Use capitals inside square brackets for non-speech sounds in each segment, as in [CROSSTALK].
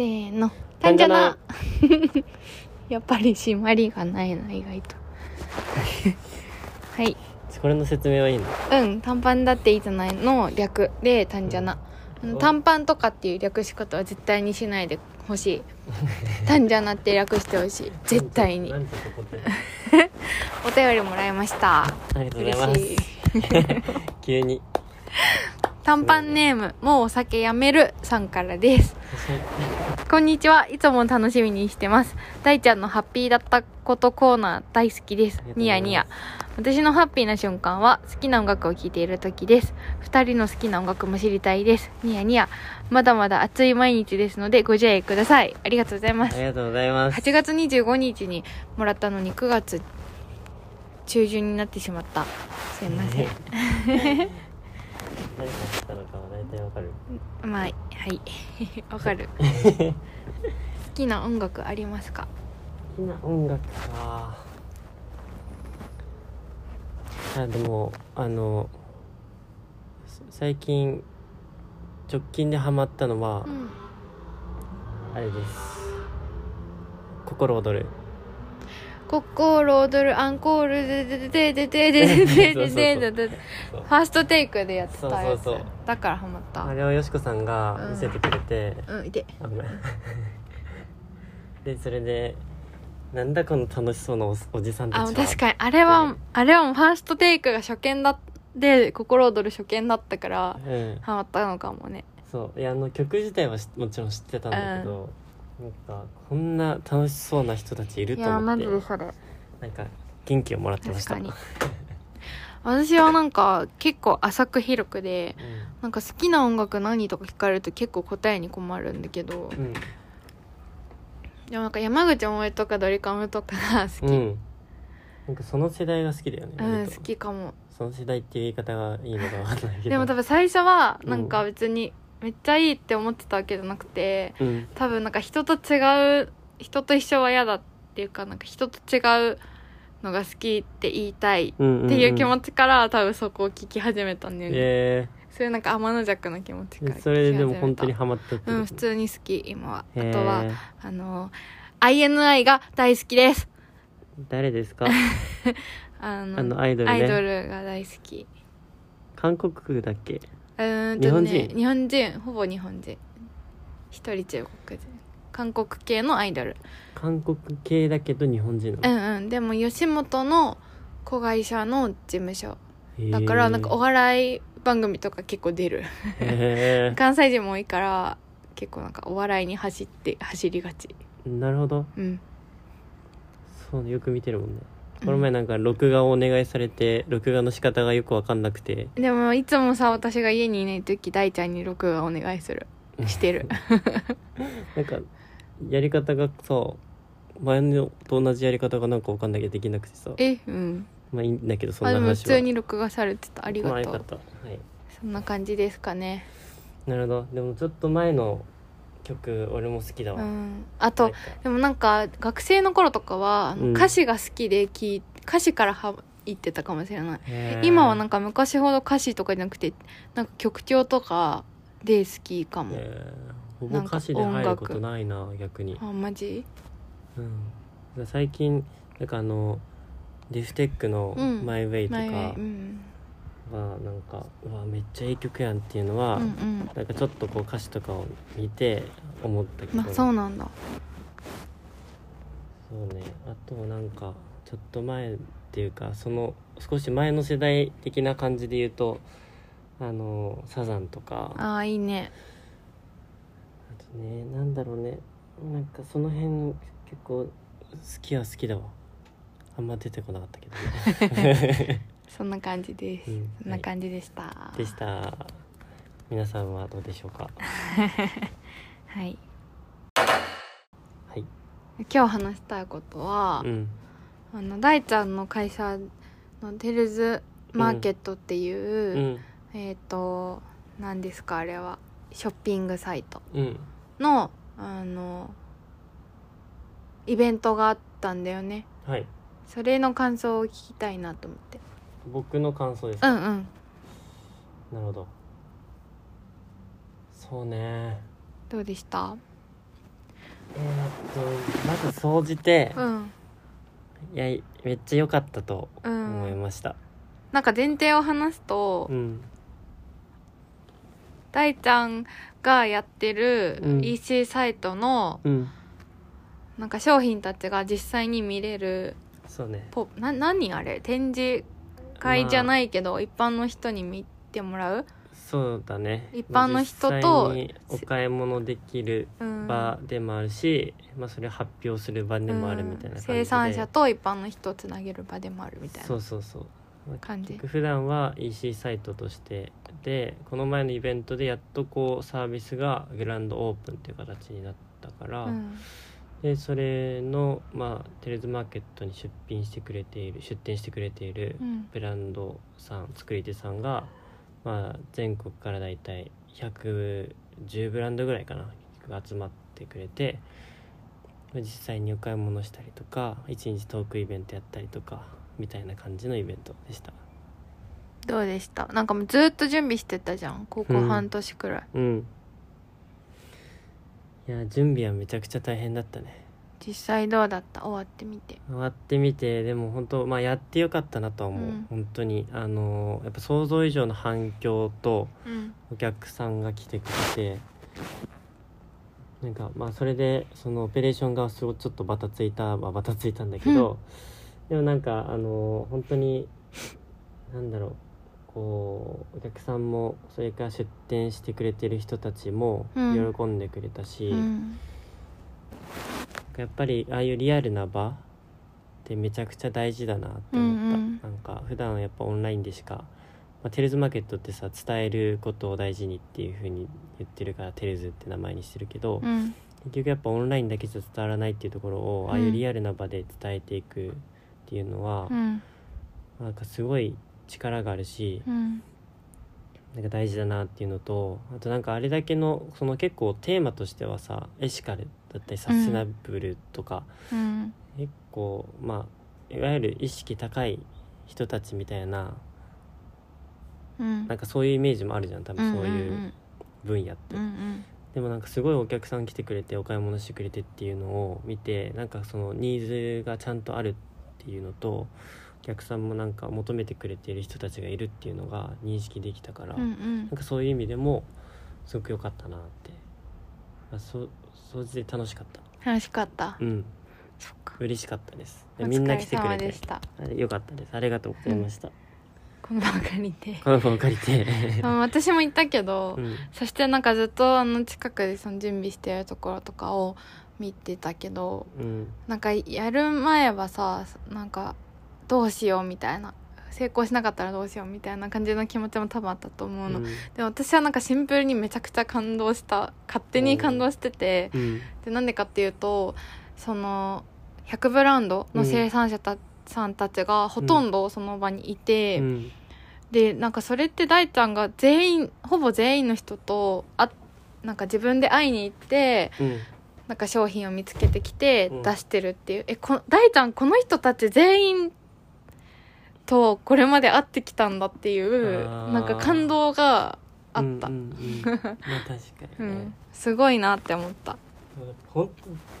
せーの。単じゃな。[LAUGHS] やっぱり締まりがないな意外と。はい。これの説明はいいの？うん短パンだっていいじゃないの略で単じゃな、あの短パンとかっていう略し方は絶対にしないでほしい。[LAUGHS] 単じゃなって略してほしい。絶対に。なんてこと？って [LAUGHS] お便りもらいました。ありがとうございます。嬉しい。急に短パンネームもうお酒やめるさんからです。こんにちは。いつも楽しみにしてます。大ちゃんのハッピーだったことコーナー大好きです。ニヤニヤ。私のハッピーな瞬間は好きな音楽を聴いている時です。二人の好きな音楽も知りたいです。ニヤニヤ。まだまだ暑い毎日ですのでご自愛ください。ありがとうございます。ありがとうございます。8月25日にもらったのに9月中旬になってしまった。すいません何があったのかは大体わかる。まあはい。[LAUGHS] わかる。好きな音楽ありますか？好きな音楽か。あでもあのさ最近直近でハマったのは、うん。あれです。心躍る心躍るアンコールででででででででででででそうファーストテイクでやってたやつそうそうだからハマったあれをよしこさんが見せてくれて、うんいて危ないでそれでなんだこの楽しそうなおおじさんたちはあ確かにあれはあれはもうファーストテイクが初見だで心躍る初見だったからうんハマったのかもねそういやあの曲自体はしもちろん知ってたんだけど、なんかこんな楽しそうな人たちいるいやマと思って。ジでそれ。なんか元気をもらってました。確かに。私はなんか結構浅く広くでうなんか好きな音楽何とか聞かれると結構答えに困るんだけどんうん。でもなんか山口百恵とかドリカムとかが好き、うん。なんかその世代が好きだよね、うん、割と。好きかも。その世代っていう言い方がいいのかわかんないけど。でも多分最初はなんか別にめっちゃいいって思ってたわけじゃなくてうん。多分なんか人と違う人と一緒は嫌だっていうかなんか人と違うのが好きって言いたいっていう気持ちちから多分そこを聞き始めたんだよね、え。そういうなんか天の弱な気持ちからそれででも本当にハマったってうん普通に好き今は。あへーとはあの INI が大好きです。誰ですか？[LAUGHS] あのあのアイドルね。アイドルが大好き。韓国だっけ？うーんとね日本人ほぼ日本人。一人中国人。韓国系のアイドル。韓国系だけど日本人の、んうん。でも吉本の子会社の事務所。だからなんかお笑い番組とか結構出る。へ関西人も多いから結構なんかお笑いに走って走りがち。ーなるほど。うん。そうねよく見てるもんね。うんこの前なんか録画をお願いされて録画の仕方がよくわかんなくて。でもいつもさ私が家にいない時大ちゃんに録画お願いする。してる。[LAUGHS] なんかやり方がさ前のと同じやり方がなんかわかんないけどできなくてさ。えうん。まあいいんだけどそんな話は。普通に録画されてた。ありがとう。まあはい。そんな感じですかね。なるほど。でもちょっと前の曲俺も好きだわ、うん。あとでもなんか学生の頃とかは歌詞が好きで聞い歌詞から入ってたかもしれない。今はなんか昔ほど歌詞とかじゃなくてなんか曲調とかで好きかも、えー。ほぼ歌詞で入ることないな逆に、あマジ？うん、最近なんかあのディフテックのうん「マイ・ウェイ」とか前うんはなんかうわめっちゃいい曲やんっていうのは、うんうん。なんかちょっとこう歌詞とかを見て思ったけど、まあそうなんだ。そうね。あとなんかちょっと前っていうかその少し前の世代的な感じで言うとあのサザンとか。あああいいね。とねなんだろうね。なんかその辺結構好きは好きだわ。あんま出てこなかったけどね [LAUGHS] そんな感じです、うんそんな感じでした、でした。皆さんはどうでしょうか？[LAUGHS] はい。はい。今日話したいことは、うん。あの大ちゃんの会社のテルズマーケットっていう、うん。えっ、と何ですかあれは。ショッピングサイト。うん。のあのイベントがあったんだよね。はい。それの感想を聞きたいなと思って僕の感想です。か、うんうん。なるほど。そうね。どうでした？えーっとまず総じて、うん。いやめっちゃ良かったとう思いんました。なんか前提を話すと、うん。大ちゃんがやってるうん。EC サイトのうん。なんか商品たちが実際に見れるそうね。ポな何あれ？展示会じゃないけど、一般の人に見てもらう、そうだね一般の人とお買い物できるうん、場でもあるし、まあ、それを発表する場でもあるみたいな感じで、うん生産者と一般の人をつなげる場でもあるみたいそなうそうそう。感じ。普段は EC サイトとしてでこの前のイベントでやっとこうサービスがグランドオープンっていう形になったから、うんでそれの、まあ、テレズマーケットに出品してくれている出店してくれているうん。ブランドさん作り手さんが、まあ、全国からだいたい110ブランドぐらいかなが集まってくれて実際にお買い物したりとか一日トークイベントやったりとかみたいな感じのイベントでした。どうでした？なんかもうずっと準備してたじゃんここうん。半年くらい、うんいや準備はめちゃくちゃ大変だったね。実際どうだった？終わってみて。終わってみてでも本当まあやってよかったなとは思う、うん。本当に。あのやっぱ想像以上の反響とうん。お客さんが来てくれてなんかまあそれでそのオペレーションがすごいちょっとバタついたはバタついたんだけど、でもなんかあの本当になんだろうこうお客さんもそれから出店してくれてる人たちもうん。喜んでくれたし、うん。やっぱりああいうリアルな場ってめちゃくちゃ大事だなって思った、うんうん。なんか普段はやっぱオンラインでしか、まあ、テレズマーケットってさ伝えることを大事にっていう風に言ってるからテレズって名前にしてるけど、うん。結局やっぱオンラインだけじゃ伝わらないっていうところを、うん。ああいうリアルな場で伝えていくっていうのは、うん。なんかすごい力があるし、うん。なんか大事だなっていうのとあとなんかあれだけのその結構テーマとしてはさエシカルだったりサステナブルとか、うん。結構まあいわゆる意識高い人たちみたいなうん。なんかそういうイメージもあるじゃん多分そういんう分野って、うんうん。でもなんかすごいお客さん来てくれてお買い物してくれてっていうのを見てなんかそのニーズがちゃんとあるっていうのとお客さんもなんか求めてくれている人たちがいるっていうのが認識できたから、うんうん。なんかそういう意味でもすごく良かったなって、まあ、そう総じて楽しかった。楽しかった。うん。そっか。嬉しかったです。みんな来てくれて。でしたあれ良かったです。ありがとうございました、この場を借りて。この場を借りて。[LAUGHS] あ私も行ったけど、うん。そしてなんかずっとあの近くでその準備してるところとかを見てたけどうん。なんかやる前はさなんかどうしようみたいな。成功しなかったらどうしようみたいな感じの気持ちも多分あったと思うの、うん。でも私はなんかシンプルにめちゃくちゃ感動した勝手に感動しててうん。でなんでかっていうとその100ブランドの生産者た、さんたちがほとんどその場にいて、うん。でなんかそれって大ちゃんが全員ほぼ全員の人とあなんか自分で会いに行ってうん。なんか商品を見つけてきてうん。出してるっていう、えこ大ちゃんこの人たち全員とこれまで会ってきたんだっていうなんか感動があった、うんうんうん。まあ確かうにね。[LAUGHS] ん、すごいなって思った、ほんと、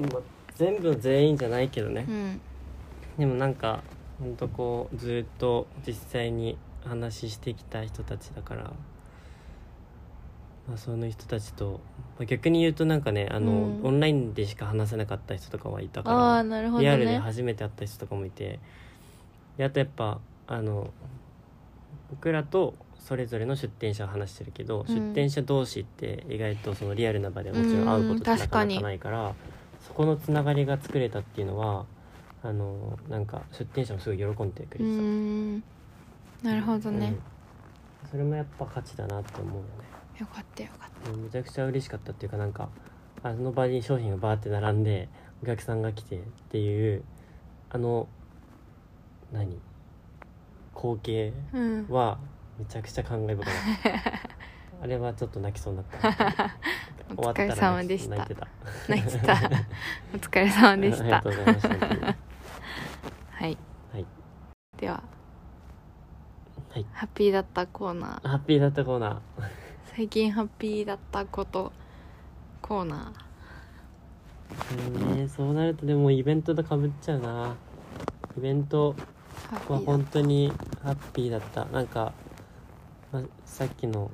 まあ、全部全員じゃないけどね、うん、でもなんかほんとこうずっと実際に話してきた人たちだから、まあ、その人たちと、まあ、逆に言うとなんかねあの、うん。オンラインでしか話せなかった人とかはいたあからリアルでね初めて会った人とかもいてであとやっぱあの僕らとそれぞれの出店者は話してるけど、うん。出店者同士って意外とそのリアルな場ではもちろん会うことってうんなかな確かにかないからそこのつながりが作れたっていうのはあのなんか出店者もすごい喜んでくれてた、ん。なるほどね、うん。それもやっぱ価値だなって思うよね。よかったよかっうんめちゃくちゃ嬉しかったっていうかなんかあの場に商品がバーって並んでお客さんが来てっていうあの何？光景たうん。はめちゃくちゃ感慨深かった。[LAUGHS] あれはちょっと泣きそうになった。お疲れ様でした。[LAUGHS] 泣いてた。泣いてたお疲れ様でしありがたとうございました。本当にはい。はい。では。はい。ハッピーだったコーナー。ハッピーだったコーナー。最近ハッピーだったことコーナー。でもねそうなるとでもイベントとかぶっちゃうな。イベントはハッピーだ本当にハッピーだった。なんか、まあ、さっきの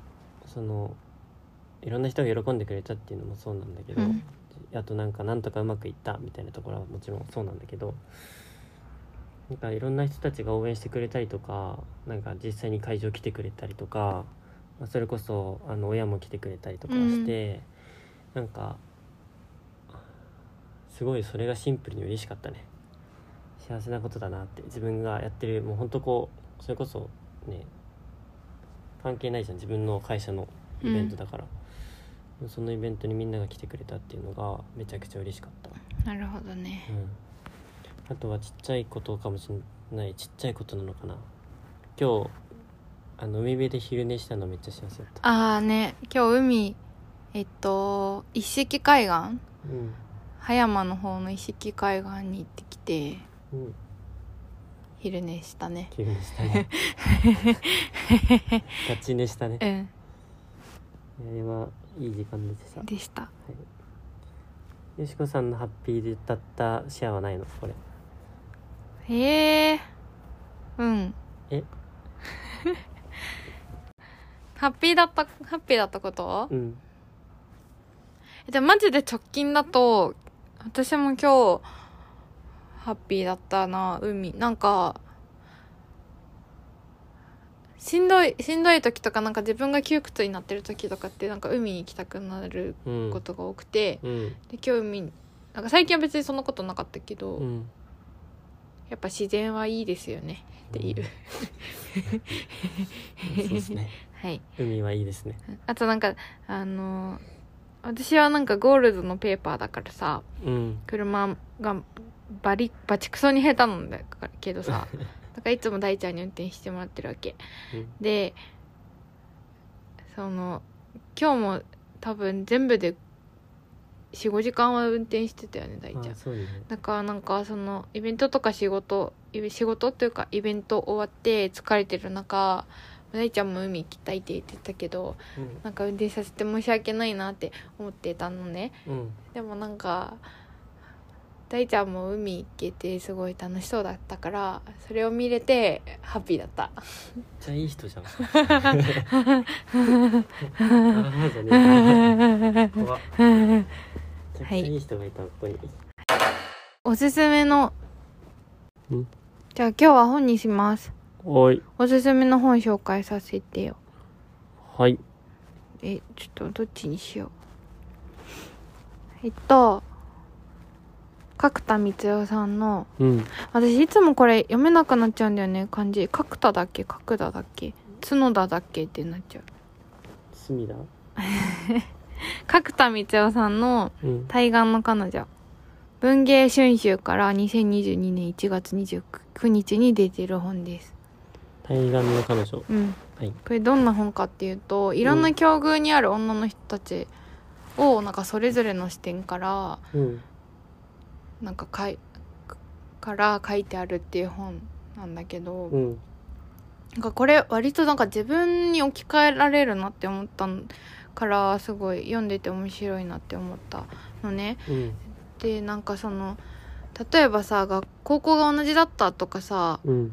そのいろんな人が喜んでくれたっていうのもそうなんだけど、うん。あとなんかなんとかうまくいったみたいなところはもちろんそうなんだけどなんかいろんな人たちが応援してくれたりとかなんか実際に会場来てくれたりとか、まあ、それこそあの親も来てくれたりとかして、なんかすごいそれがシンプルに嬉しかったね幸せなことだなって自分がやってるもうほんとこうそれこそね関係ないじゃん自分の会社のイベントだから、そのイベントにみんなが来てくれたっていうのがめちゃくちゃ嬉しかった、なるほどね。うん、あとはちっちゃいことかもしれないちっちゃいことなのかな。今日あの海辺で昼寝したのめっちゃ幸せだった。ああね今日海えっと一色海岸？うん。葉山の方の一色海岸に行ってきてうん昼寝したね。昼寝したね。[LAUGHS] 立ち寝したね。うん。あれはいい時間でした。でした。よしこさんのハッピーだったシェアはないの？これ。へえうん。え？[LAUGHS] ハッピーだったハッピーだったこと？うん。えでもマジで直近だと私も今日ハッピーだったな海。なんかしんどいしんどい時とかなんか自分が窮屈になってる時とかってなんか海に行きたくなるうんことが多くて、うん。で今日海になんか最近は別にそんなことなかったけど、うん。やっぱ自然はいいですよね。っていう、そうですね。[LAUGHS] はい。海はいいですね。あとなんかあの私はなんかゴールドのペーパーだからさうん。車がバリバチクソに下手なんだけどさ。[LAUGHS] だからいつも大ちゃんに運転してもらってるわけ。うん。でその今日も多分全部で45時間は運転してたよね大ちゃん。あそうね。だからなんかそのイベントとか仕事イ仕事っていうかイベント終わって疲れてる中大ちゃんも海行きたいって言ってたけどうん。なんか運転させて申し訳ないなって思ってたのね。うん。でもなんか大ちゃんも海行けてすごい楽しそうだったからそれを見れてハッピーだった。めっちゃいい人じゃん。ああじゃねえ怖っめちゃくちゃいい人がいたここにおすすめのん。じゃあ今日は本にします。おすすめの本紹介させてよ。はい。えちょっとどっちにしよう。えっと角田光代さんのうん。私いつもこれ読めなくなっちゃうんだよね漢字。角田だっけ？角田だっけ？角田だっけってなっちゃう。隅田。角田。[LAUGHS] 光代さんのうん。対岸の彼女。文芸春秋から2022年1月29日に出てる本です。対岸の彼女。うん。はい。これどんな本かっていうといろんな境遇にある女の人たちをなんかそれぞれの視点からうんなんかかいから書いてあるっていう本なんだけど、うん。なんかこれ割となんか自分に置き換えられるなって思ったからすごい読んでて面白いなって思ったのね。うん。でなんかその例えばさ学高校が同じだったとかさうん。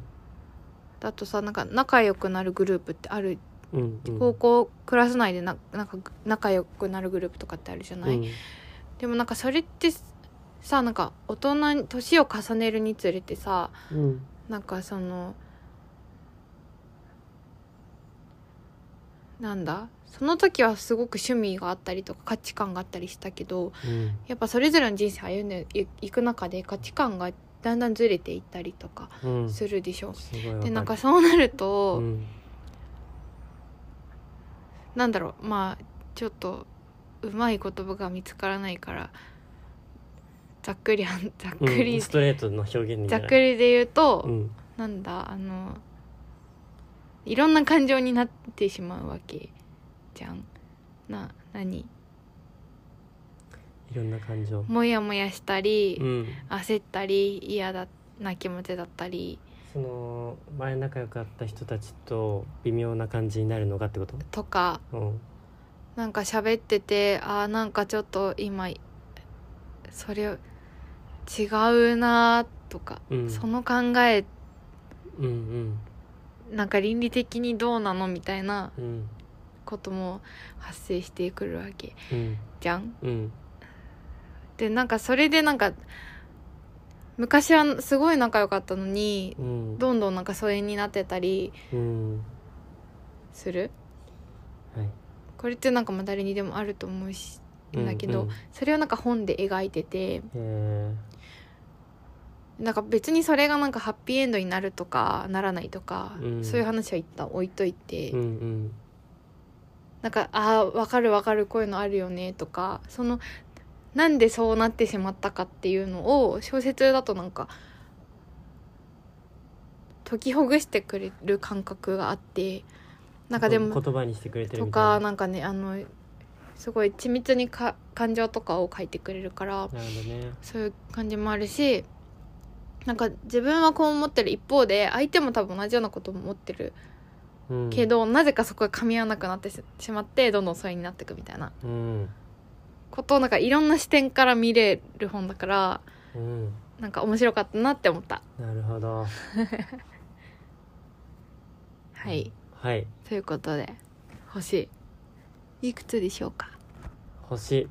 だとさなんか仲良くなるグループってある。うんうん。高校クラス内でななんか仲良くなるグループとかってあるじゃない、うん。でもなんかそれってさなんか大人に年を重ねるにつれてさうん。なんかそのなんだ？その時はすごく趣味があったりとか価値観があったりしたけどうん。やっぱそれぞれの人生歩んでいいく中で価値観がだんだんずれていったりとかうん。するでしょ、すごいわかる。でなんかそうなると、うん。なんだろうまあちょっとうまい言葉が見つからないからざっくり [LAUGHS] ざっくり、うんストレートの表現にざっくりで言うと、うん。なんだあのいろんな感情になってしまうわけじゃん。な何？いろんな感情。もやもやしたり、うん。焦ったり嫌だな気持ちだったり。その前仲良かった人たちと微妙な感じになるのがってこと？とか。それ違うなとか、うん。その考えうんうん。なんか倫理的にどうなのみたいなうん。ことも発生してくるわけ。うん。じゃん？うん。でなんかそれでなんか昔はすごい仲良かったのにうん。どんどんなんか疎遠になってたりうん。する？はい。これってなんかまあ誰にでもあると思うしんだけど、うんうん。それをなんか本で描いててなんか別にそれがなんかハッピーエンドになるとかならないとか、うん。そういう話は一旦置いといて、うんうん。なんかああ分かる分かるこういうのあるよねとかそのなんでそうなってしまったかっていうのを小説だとなんか解きほぐしてくれる感覚があってなんかでも言葉にしてくれてるとかなんかねあのすごい緻密にか感情とかを書いてくれるからなるほどね。そういう感じもあるしなんか自分はこう思ってる一方で相手も多分同じようなことを思ってるうん。けど、なぜかそこが噛み合わなくなってししまってどんどん疎遠になっていくみたいな。うん。ことをなんかいろんな視点から見れる本だからうん。なんか面白かったなって思った。なるほど。[LAUGHS] はい。はい。ということで星いくつでしょうか？星。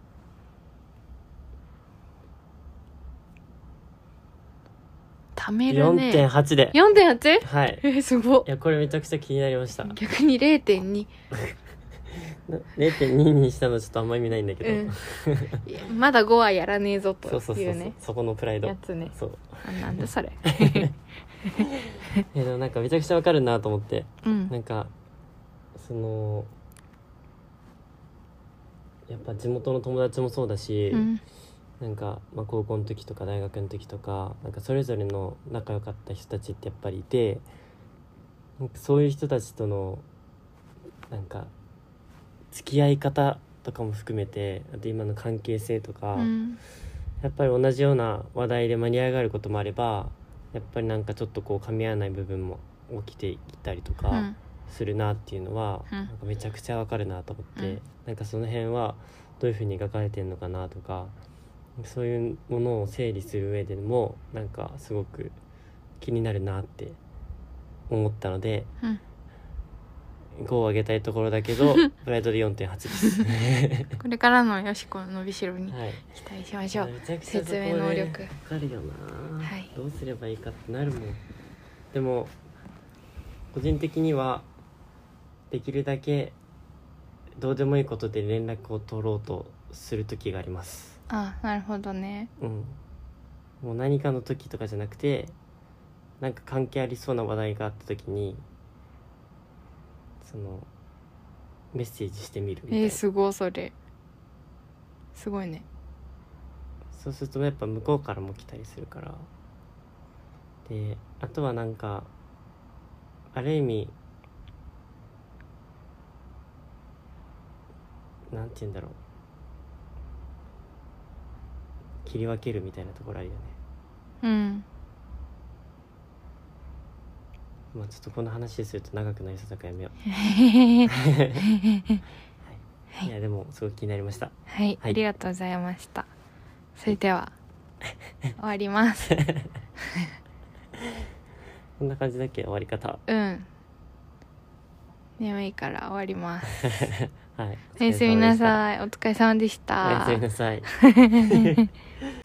貯めるね。4.8で。4.8? はい。えー、すごっ。いやこれめちゃくちゃ気になりました。な逆に0.2 0.2 [LAUGHS] にしたのちょっとあんま意味ないんだけど、うん。まだ5はやらねえぞとそうそうそうそう。そこのプライド。やつね。そう。あなんだそれ。[LAUGHS] いやでもなんかめちゃくちゃわかるなと思って。うん。なんかそのやっぱ地元の友達もそうだし、うん。なんか、まあ、高校の時とか大学の時とかなんかそれぞれの仲良かった人たちってやっぱりいてなんかそういう人たちとのなんか付き合い方とかも含めてあと今の関係性とか、うん。やっぱり同じような話題で盛り上がることもあればやっぱりなんかちょっとこう噛み合わない部分も起きていたりとかうんするなっていうのは、うん。なんかめちゃくちゃわかるなと思って、うん。なんかその辺はどういうふうに描かれてるのかなとかそういうものを整理する上でもなんかすごく気になるなって思ったのでうん。5を上げたいところだけど [LAUGHS] プライドで4.8です。[LAUGHS] これからのよしこの伸びしろにはい。期待しましょう。めちゃくちゃそこ説明能力。ねわかるよな、はい。どうすればいいかってなるもん。でも個人的にはできるだけどうでもいいことで連絡を取ろうとする時があります。あなるほどね。うん。もう何かの時とかじゃなくてなんか関係ありそうな話題があった時にそのメッセージしてみるみたいな、えー、すごいそれ。すごいね。そうするとやっぱ向こうからも来たりするから。であとはなんかある意味なんて言うんだろう。切り分けるみたいなところあるよね。うん。まあちょっとこの話すると長くなりそうだからやめよう。はい。いやでもすごく気になりました。はい、はい。ありがとうございました。それでは終わります。[LAUGHS] こんな感じだっけ？終わり方。うん。眠いから終わります [LAUGHS] はい。おやすみなさい。お疲れ様でした。おやすみなさい [LAUGHS]